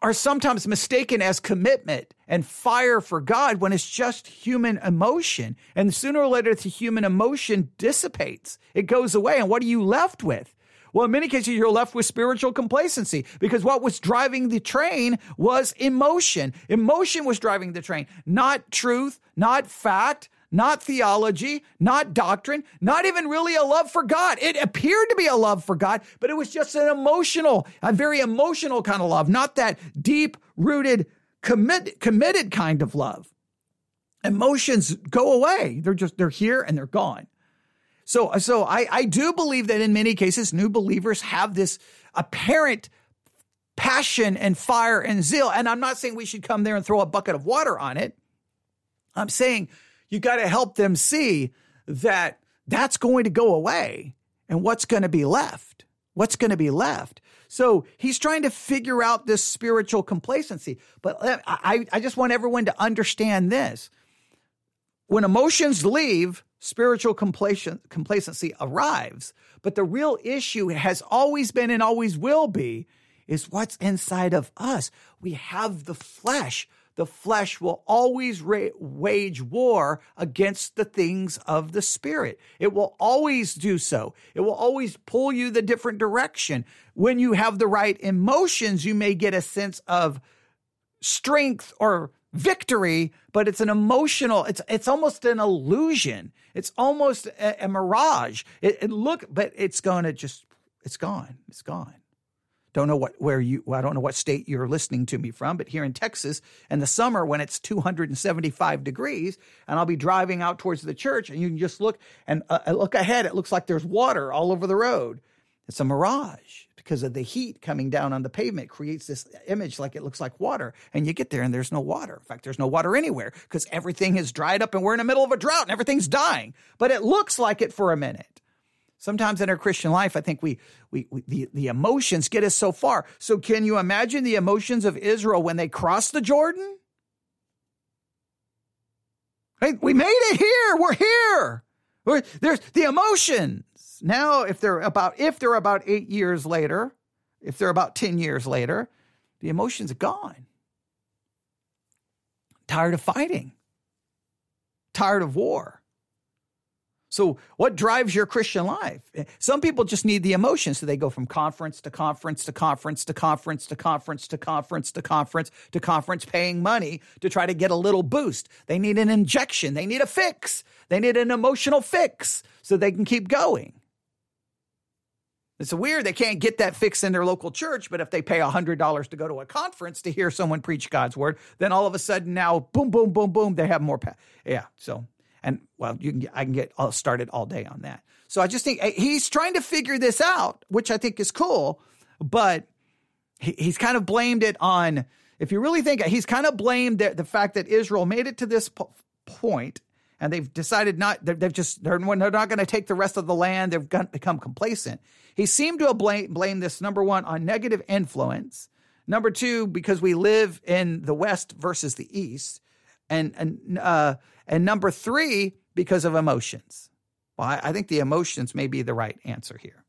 are sometimes mistaken as commitment and fire for God when it's just human emotion. And sooner or later, the human emotion dissipates. It goes away. And what are you left with? Well, in many cases, you're left with spiritual complacency because what was driving the train was emotion. Emotion was driving the train, not truth, not fact, not theology, not doctrine, not even really a love for God. It appeared to be a love for God, but it was just an emotional, a very emotional kind of love, not that deep rooted, commit, committed kind of love. Emotions go away. They're just, they're here and they're gone. So, so I, I do believe that in many cases, new believers have this apparent passion and fire and zeal. And I'm not saying we should come there and throw a bucket of water on it. I'm saying you got to help them see that that's going to go away and what's going to be left. What's going to be left? So he's trying to figure out this spiritual complacency. But uh, I, I just want everyone to understand this. When emotions leave, spiritual complacency arrives. But the real issue has always been and always will be is what's inside of us. We have the flesh. The flesh will always ra- wage war against the things of the spirit. It will always do so. It will always pull you the different direction. When you have the right emotions, you may get a sense of strength or victory, but it's an emotional, it's it's almost an illusion. It's almost a, a mirage. It, it, look, but it's gonna just it's gone. It's gone. Don't know what where you well, I don't know what state you're listening to me from, but here in Texas in the summer when it's 275 degrees and I'll be driving out towards the church and you can just look and uh, look ahead it looks like there's water all over the road It's a mirage because of the heat coming down on the pavement creates this image like it looks like water. And you get there and there's no water. In fact, there's no water anywhere because everything is dried up and we're in the middle of a drought and everything's dying. But it looks like it for a minute. Sometimes in our Christian life, I think we, we, we the, the emotions get us so far. So can you imagine the emotions of Israel when they crossed the Jordan? Right? We made it here. We're here. We're, there's the Now, if they're about if they're about eight years later, if they're about ten years later, the emotions are gone. Tired of fighting. Tired of war. So, what drives your Christian life? Some people just need the emotion. So they go from conference to conference to conference to conference to conference to conference to conference to conference, paying money to try to get a little boost. They need an injection. They need a fix. They need an emotional fix so they can keep going. It's weird they can't get that fix in their local church, but if they pay $100 to go to a conference to hear someone preach God's word, then all of a sudden now, boom, boom, boom, boom, they have more. Pa- yeah. So, and well, you can I can get all started all day on that. So I just think eh, he's trying to figure this out, which I think is cool, but he, he's kind of blamed it on, if you really think, he's kind of blamed the, the fact that Israel made it to this po- point and they've decided not they've just they're, they're not going to take the rest of the land they've become complacent. He seemed to blame, blame this number one on negative influence. Number two because we live in the west versus the east. And and uh, and number three because of emotions. Well I, I, think the emotions may be the right answer here.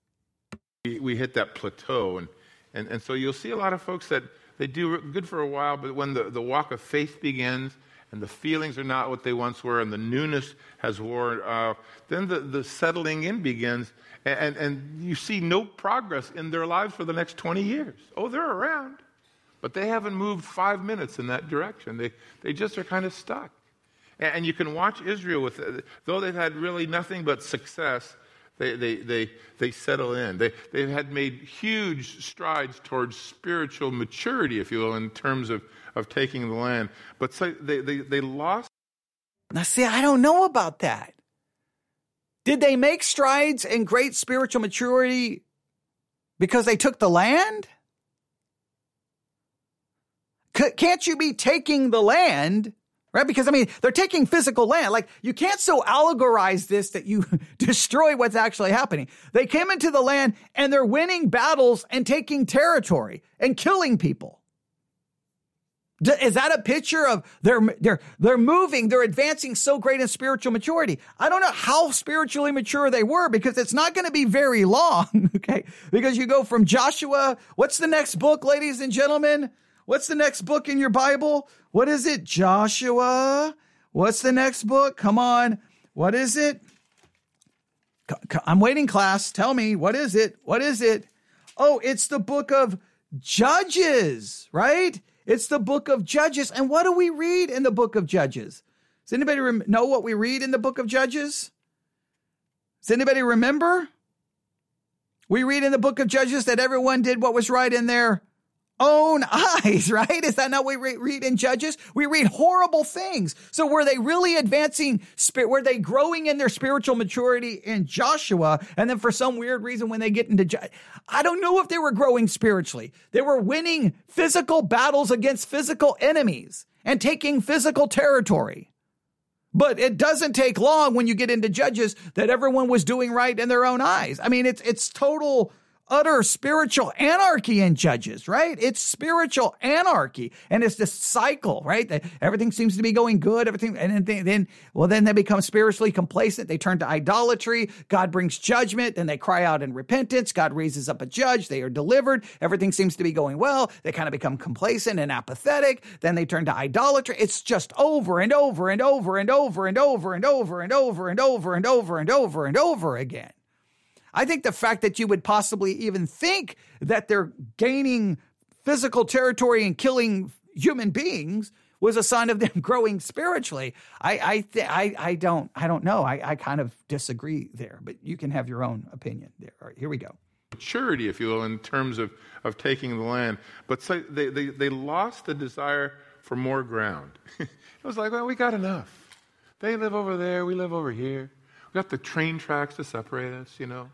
We, we hit that plateau and, and and so you'll see a lot of folks that they do good for a while but when the, the walk of faith begins and the feelings are not what they once were, and the newness has worn off, then the, the settling in begins, and, and you see no progress in their lives for the next 20 years. Oh, they're around, but they haven't moved five minutes in that direction. They, they just are kind of stuck. And, and you can watch Israel with, though they've had really nothing but success, they, they, they, they settle in. They, they had made huge strides towards spiritual maturity, if you will, in terms of of taking the land. But so they, they, they lost. Now, see, I don't know about that. Did they make strides in great spiritual maturity because they took the land? C- can't you be taking the land right? Because I mean, they're taking physical land. Like you can't so allegorize this that you destroy what's actually happening. They came into the land and they're winning battles and taking territory and killing people. Is that a picture of they're they're they're moving, they're advancing so great in spiritual maturity? I don't know how spiritually mature they were because it's not going to be very long, okay? Because you go from Joshua, what's the next book, ladies and gentlemen? What's the next book in your Bible? What is it? Joshua. What's the next book? Come on. What is it? I'm waiting, class. Tell me, what is it? What is it? Oh, it's the book of Judges, right? It's the book of Judges. And what do we read in the book of Judges? Does anybody rem- know what we read in the book of Judges? Does anybody remember? We read in the book of Judges that everyone did what was right in their own eyes, right? Is that not what we read in Judges? We read horrible things. So were they really advancing, were they growing in their spiritual maturity in Joshua? And then for some weird reason, when they get into, I don't know if they were growing spiritually. They were winning physical battles against physical enemies and taking physical territory. But it doesn't take long when you get into Judges that everyone was doing right in their own eyes. I mean, it's, it's total utter spiritual anarchy in Judges, right? It's spiritual anarchy. And it's this cycle, right? That everything seems to be going good. Everything, and then, then, well, then they become spiritually complacent. They turn to idolatry. God brings judgment. Then they cry out in repentance. God raises up a judge. They are delivered. Everything seems to be going well. They kind of become complacent and apathetic. Then they turn to idolatry. It's just over and over and over and over and over and over and over and over and over and over and over again. I think the fact that you would possibly even think that they're gaining physical territory and killing human beings was a sign of them growing spiritually. I I th- I, I don't I don't know. I, I kind of disagree there, but you can have your own opinion there. All right, here we go. Maturity, if you will, in terms of, of taking the land. But so they, they, they lost the desire for more ground. it was like, well, we got enough. They live over there, we live over here. We got the train tracks to separate us, you know.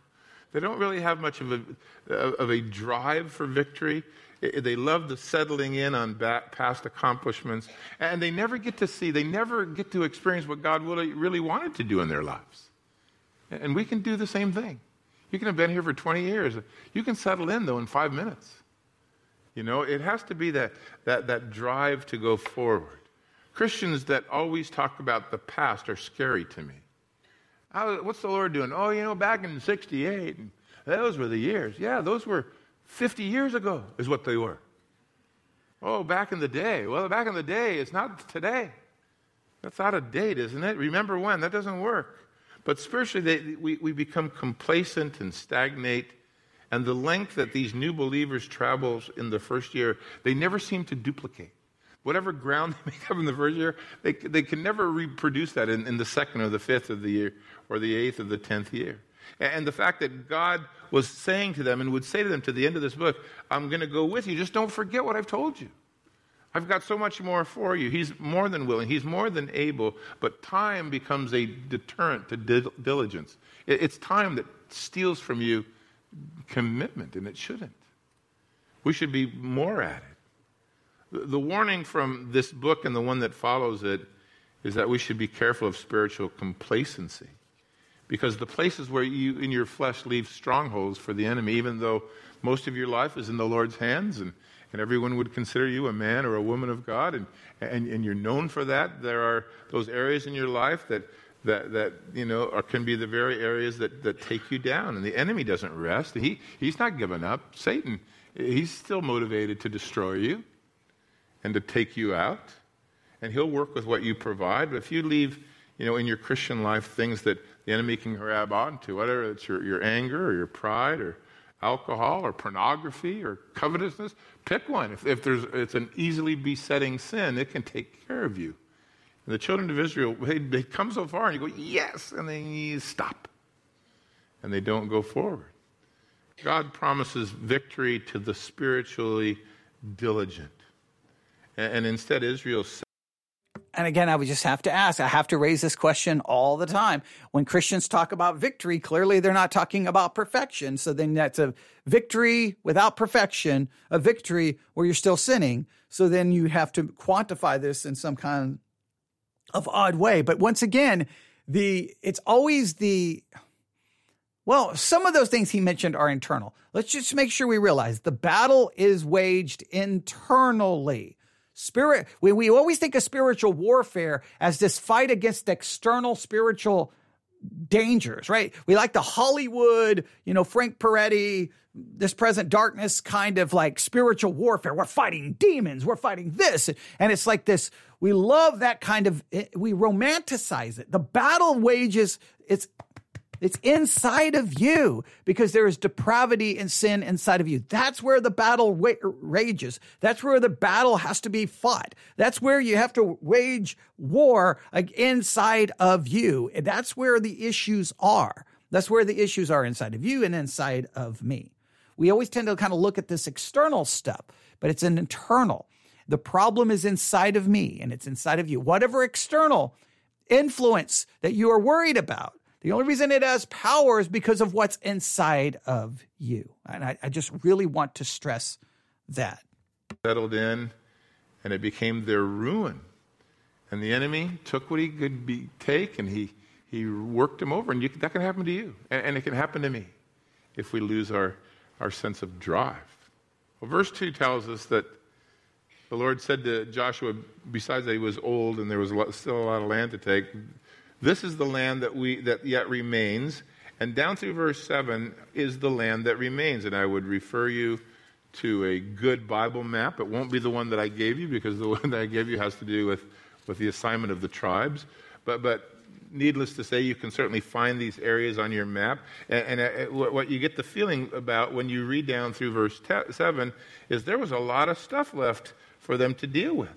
They don't really have much of a, uh, of a drive for victory. They love the settling in on past accomplishments. And they never get to see, they never get to experience what God really, really wanted to do in their lives. And we can do the same thing. You can have been here for 20 years. You can settle in, though, in five minutes. You know, it has to be that, that, that drive to go forward. Christians that always talk about the past are scary to me. What's the Lord doing? Oh, you know, back in 68, those were the years. Yeah, those were 50 years ago, is what they were. Oh, back in the day. Well, back in the day, it's not today. That's out of date, isn't it? Remember when? That doesn't work. But spiritually, they, we, we become complacent and stagnate. And the length that these new believers travel in the first year, they never seem to duplicate. Whatever ground they make up in the first year, they, they can never reproduce that in, in the second or the fifth of the year or the eighth of the tenth year. And the fact that God was saying to them and would say to them to the end of this book, I'm going to go with you. Just don't forget what I've told you. I've got so much more for you. He's more than willing, He's more than able, but time becomes a deterrent to diligence. It's time that steals from you commitment, and it shouldn't. We should be more at it. The warning from this book and the one that follows it is that we should be careful of spiritual complacency. Because the places where you in your flesh leave strongholds for the enemy, even though most of your life is in the Lord's hands and, and everyone would consider you a man or a woman of God and, and, and you're known for that, there are those areas in your life that, that, that you know, are, can be the very areas that, that take you down. And the enemy doesn't rest. He, he's not given up. Satan, he's still motivated to destroy you and to take you out and he'll work with what you provide. But if you leave, you know, in your Christian life things that the enemy can grab onto, whether it's your, your anger or your pride or alcohol or pornography or covetousness, pick one. If, if there's, it's an easily besetting sin, it can take care of you. And the children of Israel, they, they come so far and you go, yes, and then you stop. And they don't go forward. God promises victory to the spiritually diligent. And, instead, Israel and again, I would just have to ask, I have to raise this question all the time. When Christians talk about victory, clearly they're not talking about perfection. So then that's a victory without perfection, a victory where you're still sinning. So then you have to quantify this in some kind of odd way. But once again, the it's always the well, some of those things he mentioned are internal. Let's just make sure we realize the battle is waged internally. Spirit, we, we always think of spiritual warfare as this fight against external spiritual dangers, right? We like the Hollywood, you know, Frank Peretti, this present darkness kind of like spiritual warfare. We're fighting demons. We're fighting this. And it's like this. We love that kind of, eh, we romanticize it. The battle wages, it's it's inside of you because there is depravity and sin inside of you. That's where the battle wa- rages. That's where the battle has to be fought. That's where you have to wage war inside of you. And that's where the issues are. That's where the issues are inside of you and inside of me. We always tend to kind of look at this external stuff, but it's an internal. The problem is inside of me and it's inside of you. Whatever external influence that you are worried about, the only reason it has power is because of what's inside of you. And I, I just really want to stress that. Settled in, and it became their ruin. And the enemy took what he could be, take and he, he worked him over. And you, that can happen to you. And, and, it can happen to me if we lose our, our sense of drive. Well, verse 2 tells us that the Lord said to Joshua, besides that he was old and there was still a lot of land to take, this is the land that, we, that yet remains. And down through verse 7 is the land that remains. And I would refer you to a good Bible map. It won't be the one that I gave you because the one that I gave you has to do with, with the assignment of the tribes. But, but needless to say, you can certainly find these areas on your map. And, and uh, what you get the feeling about when you read down through verse 7 is there was a lot of stuff left for them to deal with.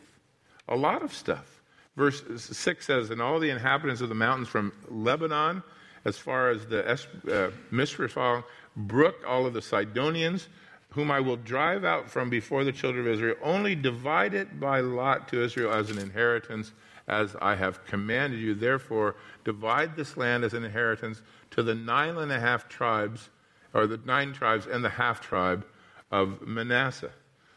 A lot of stuff. Verse 6 says, And all the inhabitants of the mountains from Lebanon, as far as the uh, Misraphah brook, all of the Sidonians, whom I will drive out from before the children of Israel, only divide it by lot to Israel as an inheritance, as I have commanded you. Therefore, divide this land as an inheritance to the nine and a half tribes, or the nine tribes and the half tribe of Manasseh.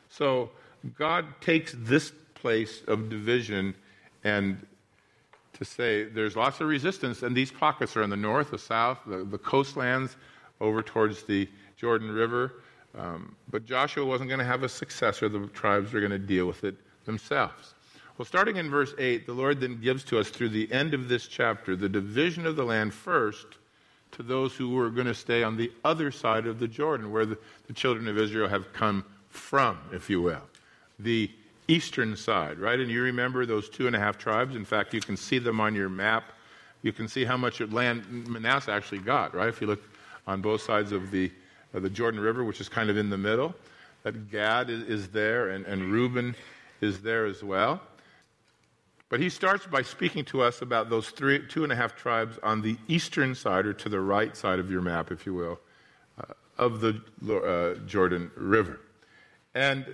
So God takes this place of division and to say there's lots of resistance, and these pockets are in the north, the south, the, the coastlands over towards the Jordan River. Um, but Joshua wasn't going to have a successor. The tribes were going to deal with it themselves. Well, starting in verse 8, the Lord then gives to us through the end of this chapter the division of the land first to those who were going to stay on the other side of the Jordan, where the, the children of Israel have come from, if you will. The eastern side, right? And you remember those two and a half tribes. In fact, you can see them on your map. You can see how much land Manasseh actually got, right? If you look on both sides of the, of the Jordan River, which is kind of in the middle, that Gad is, is there and, and Reuben is there as well. But he starts by speaking to us about those three, two and a half tribes on the eastern side, or to the right side of your map, if you will, uh, of the uh, Jordan River. And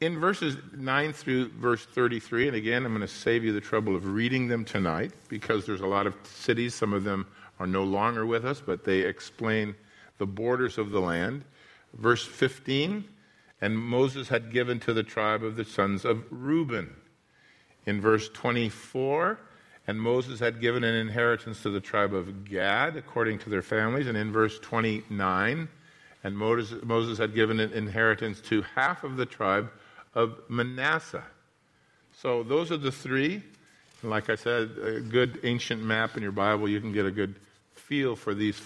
in verses 9 through verse 33, and again, I'm going to save you the trouble of reading them tonight because there's a lot of cities. Some of them are no longer with us, but they explain the borders of the land. Verse 15, and Moses had given to the tribe of the sons of Reuben. In verse 24, and Moses had given an inheritance to the tribe of Gad according to their families. And in verse 29, and Moses, Moses had given an inheritance to half of the tribe of Manasseh. So those are the three. And like I said, a good ancient map in your Bible, you can get a good feel for these.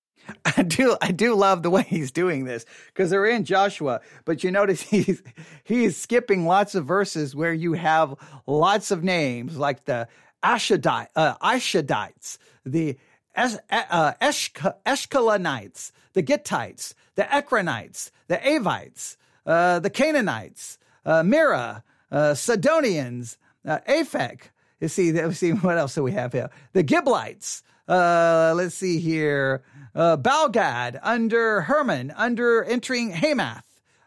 I do, I do love the way he's doing this because they're in Joshua, but you notice he's he's skipping lots of verses where you have lots of names like the Ashadite, uh, Ashadites, the es, uh, Eshkalonites, the Gittites, the Ekronites, the Avites, uh, the Canaanites, uh, Mearah, uh, Sidonians, uh, Aphek. You see, let's see what else do we have here? The Giblites. Uh, let's see here. Uh, Baal Gad under Hermon, under entering Hamath.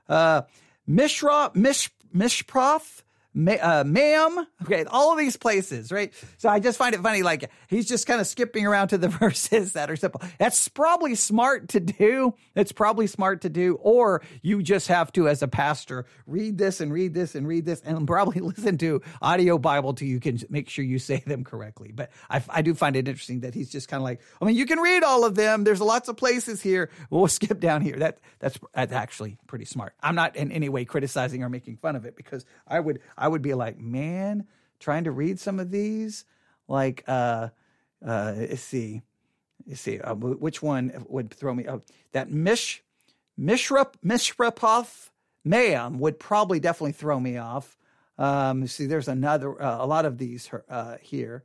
Uh, Mishra, Mish, Mishproth, uh, ma'am. Okay, all of these places, right? So I just find it funny. Like he's just kind of skipping around to the verses that are simple. That's probably smart to do. It's probably smart to do. Or you just have to, as a pastor, read this and read this and read this and probably listen to audio Bible till you can make sure you say them correctly. But I, I do find it interesting that he's just kind of like, I mean, you can read all of them. There's lots of places here. We'll skip down here. That that's, that's actually pretty smart. I'm not in any way criticizing or making fun of it because I would, I I would be like, man, trying to read some of these, like, uh, uh, let's see, let's see, uh, which one would throw me? Oh, that Mish, Mishrap, Mishrapoth Mayam would probably definitely throw me off. Um, see, there's another, uh, a lot of these uh, here.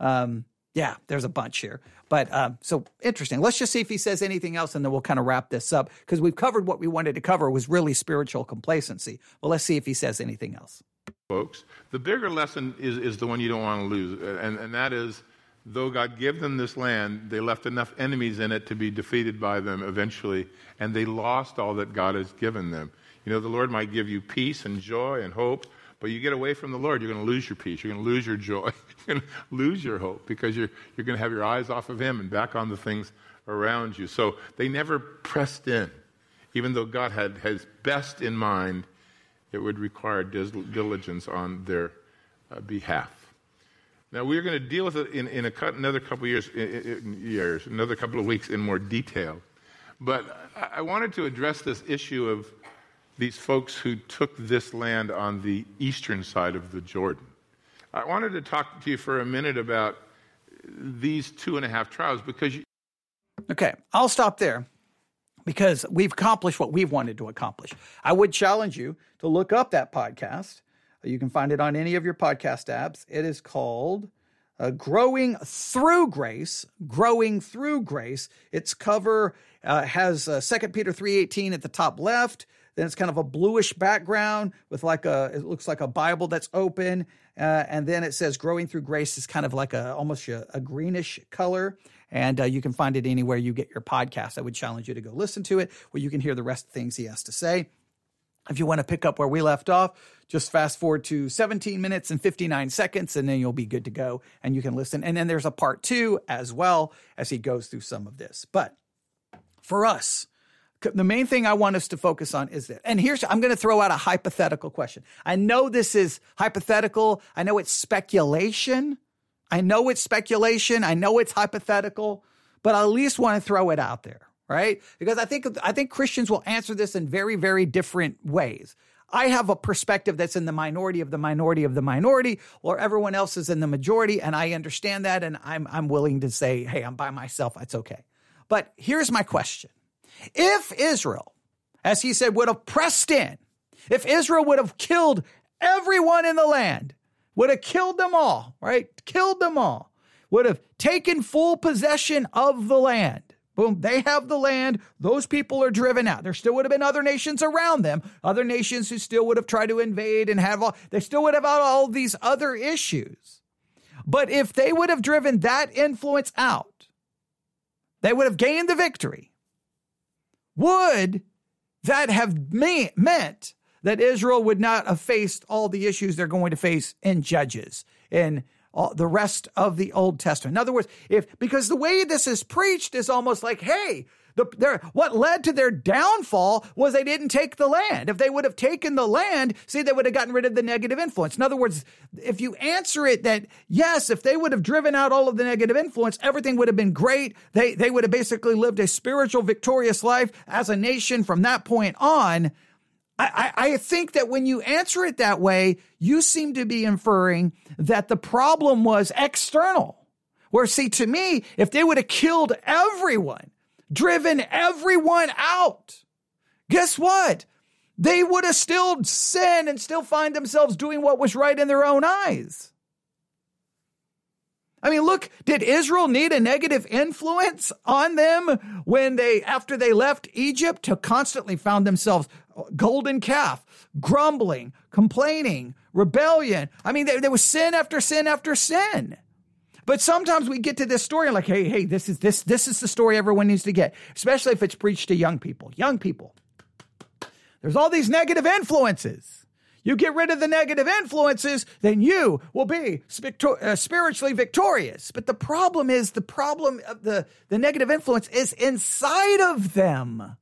Um, yeah, there's a bunch here. But um, so interesting. Let's just see if he says anything else, and then we'll kind of wrap this up because we've covered what we wanted to cover was really spiritual complacency. Well, let's see if he says anything else folks. The bigger lesson is, is the one you don't want to lose, uh, and, and that is though God gave them this land, they left enough enemies in it to be defeated by them eventually, and they lost all that God has given them. You know, the Lord might give you peace and joy and hope, but you get away from the Lord, you're going to lose your peace, you're going to lose your joy, you're going to lose your hope because you're, you're going to have your eyes off of Him and back on the things around you. So they never pressed in, even though God had His best in mind it would require diligence on their uh, behalf. Now, we're going to deal with it in, in a, another couple of years, in, years, another couple of weeks in more detail. But I wanted to address this issue of these folks who took this land on the eastern side of the Jordan. I wanted to talk to you for a minute about these two and a half tribes because. You- okay, I'll stop there because we've accomplished what we've wanted to accomplish. I would challenge you to look up that podcast. You can find it on any of your podcast apps. It is called uh, Growing Through Grace. Growing Through Grace. Its cover uh, has uh, 2 Peter 3.18 at the top left. Then it's kind of a bluish background with like a, it looks like a Bible that's open. Uh, and then it says Growing Through Grace is kind of like a, almost a, a greenish color and uh, you can find it anywhere you get your podcast. I would challenge you to go listen to it where you can hear the rest of things he has to say. If you want to pick up where we left off, just fast forward to 17 minutes and 59 seconds, and then you'll be good to go and you can listen. And then there's a part two as well as he goes through some of this. But for us, the main thing I want us to focus on is this. And here's, I'm going to throw out a hypothetical question. I know this is hypothetical. I know it's speculation. I know it's speculation. I know it's hypothetical, but I at least want to throw it out there, right? Because I think, I think Christians will answer this in very, very different ways. I have a perspective that's in the minority of the minority of the minority, or everyone else is in the majority, and I understand that, and I'm I'm willing to say, hey, I'm by myself. It's okay. But here's my question: if Israel, as he said, would have pressed in, if Israel would have killed everyone in the land, would have killed them all, right? Killed them all, would have taken full possession of the land. Boom, they have the land. Those people are driven out. There still would have been other nations around them, other nations who still would have tried to invade and have all, they still would have had all these other issues. But if they would have driven that influence out, they would have gained the victory would that have meant that Israel would not have faced all the issues they're going to face in Judges, in the rest of the Old Testament? In other words, if because the way this is preached is almost like, hey, the, their, what led to their downfall was they didn't take the land. If they would have taken the land, see, they would have gotten rid of the negative influence. In other words, if you answer it that yes, if they would have driven out all of the negative influence, everything would have been great. They, they would have basically lived a spiritual, victorious life as a nation from that point on. I, I, think that when you answer it that way, you seem to be inferring that the problem was external. Where, see, to me, if they would have killed everyone, driven everyone out. Guess what? They would have still sinned and still find themselves doing what was right in their own eyes. I mean, look, did Israel need a negative influence on them when they, after they left Egypt, to constantly found themselves golden calf, grumbling, complaining, rebellion? I mean, there, there was sin after sin after sin. But sometimes we get to this story like, hey, hey, this is this this is the story everyone needs to get, especially if it's preached to young people. Young people. There's all these negative influences. You get rid of the negative influences, then you will be uh, spiritually victorious. But the problem is the problem of the, the negative influence is inside of them.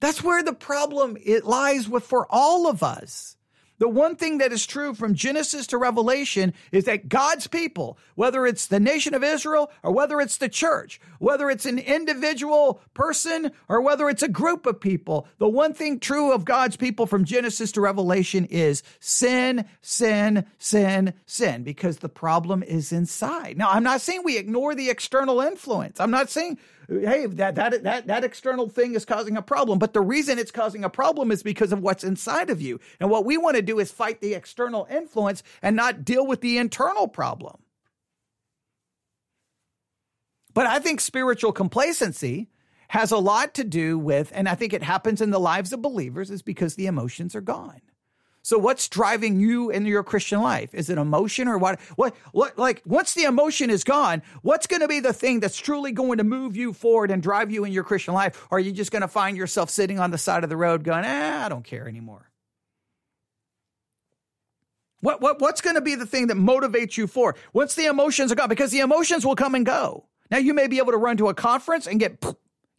That's where the problem it lies with for all of us. The one thing that is true from Genesis to Revelation is that God's people, whether it's the nation of Israel or whether it's the church, whether it's an individual person or whether it's a group of people, the one thing true of God's people from Genesis to Revelation is sin, sin, sin, sin, because the problem is inside. Now, I'm not saying we ignore the external influence. I'm not saying hey, that, that, that, that external thing is causing a problem. But the reason it's causing a problem is because of what's inside of you. And what we want to do is fight the external influence and not deal with the internal problem. But I think spiritual complacency has a lot to do with, and I think it happens in the lives of believers, is because the emotions are gone. So what's driving you in your Christian life? Is it emotion or what? What? What? Like once the emotion is gone, what's going to be the thing that's truly going to move you forward and drive you in your Christian life? Or are you just going to find yourself sitting on the side of the road going, "Ah, I don't care anymore." What? What? What's going to be the thing that motivates you forward? Once the emotions are gone, because the emotions will come and go. Now you may be able to run to a conference and get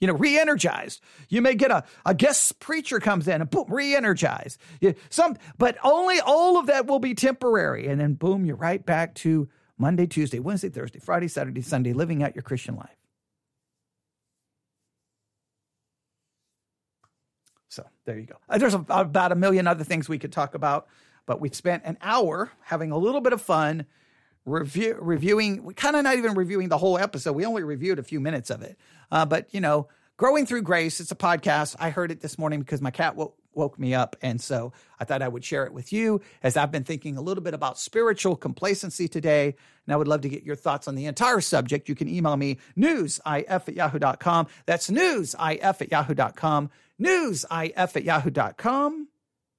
you know, re-energized. You may get a, a guest preacher comes in and boom, re-energized. You, some, but only all of that will be temporary. And then boom, you're right back to Monday, Tuesday, Wednesday, Thursday, Friday, Saturday, Sunday, living out your Christian life. So there you go. Uh, there's about a million other things we could talk about, but we spent an hour having a little bit of fun review, reviewing, kind of not even reviewing the whole episode. We only reviewed a few minutes of it. Uh, but, you know, Growing Through Grace, it's a podcast. I heard it this morning because my cat woke, woke me up. And so I thought I would share it with you as I've been thinking a little bit about spiritual complacency today. And I would love to get your thoughts on the entire subject. You can email me newsif at yahoo.com. That's newsif at yahoo.com. Newsif at yahoo.com.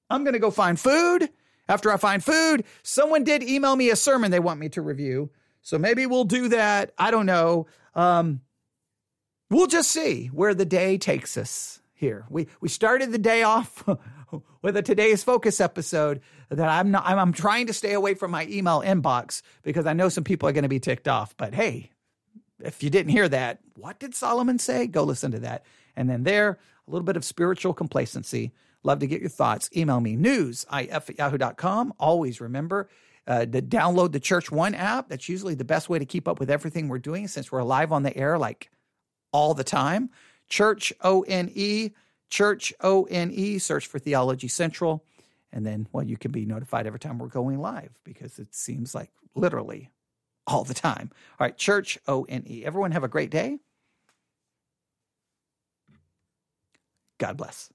I'm going to go find food after I find food, someone did email me a sermon they want me to review. So maybe we'll do that. I don't know. Um, we'll just see where the day takes us here. We we started the day off with a today's focus episode that I'm not I'm, I'm trying to stay away from my email inbox because I know some people are going to be ticked off. But hey, if you didn't hear that, what did Solomon say? Go listen to that. And then there, a little bit of spiritual complacency. Love to get your thoughts. Email me news, if at yahoo.com. Always remember uh, to download the Church One app. That's usually the best way to keep up with everything we're doing since we're live on the air like all the time. Church O N E, Church O N E, search for Theology Central. And then, well, you can be notified every time we're going live because it seems like literally all the time. All right, Church O N E. Everyone have a great day. God bless.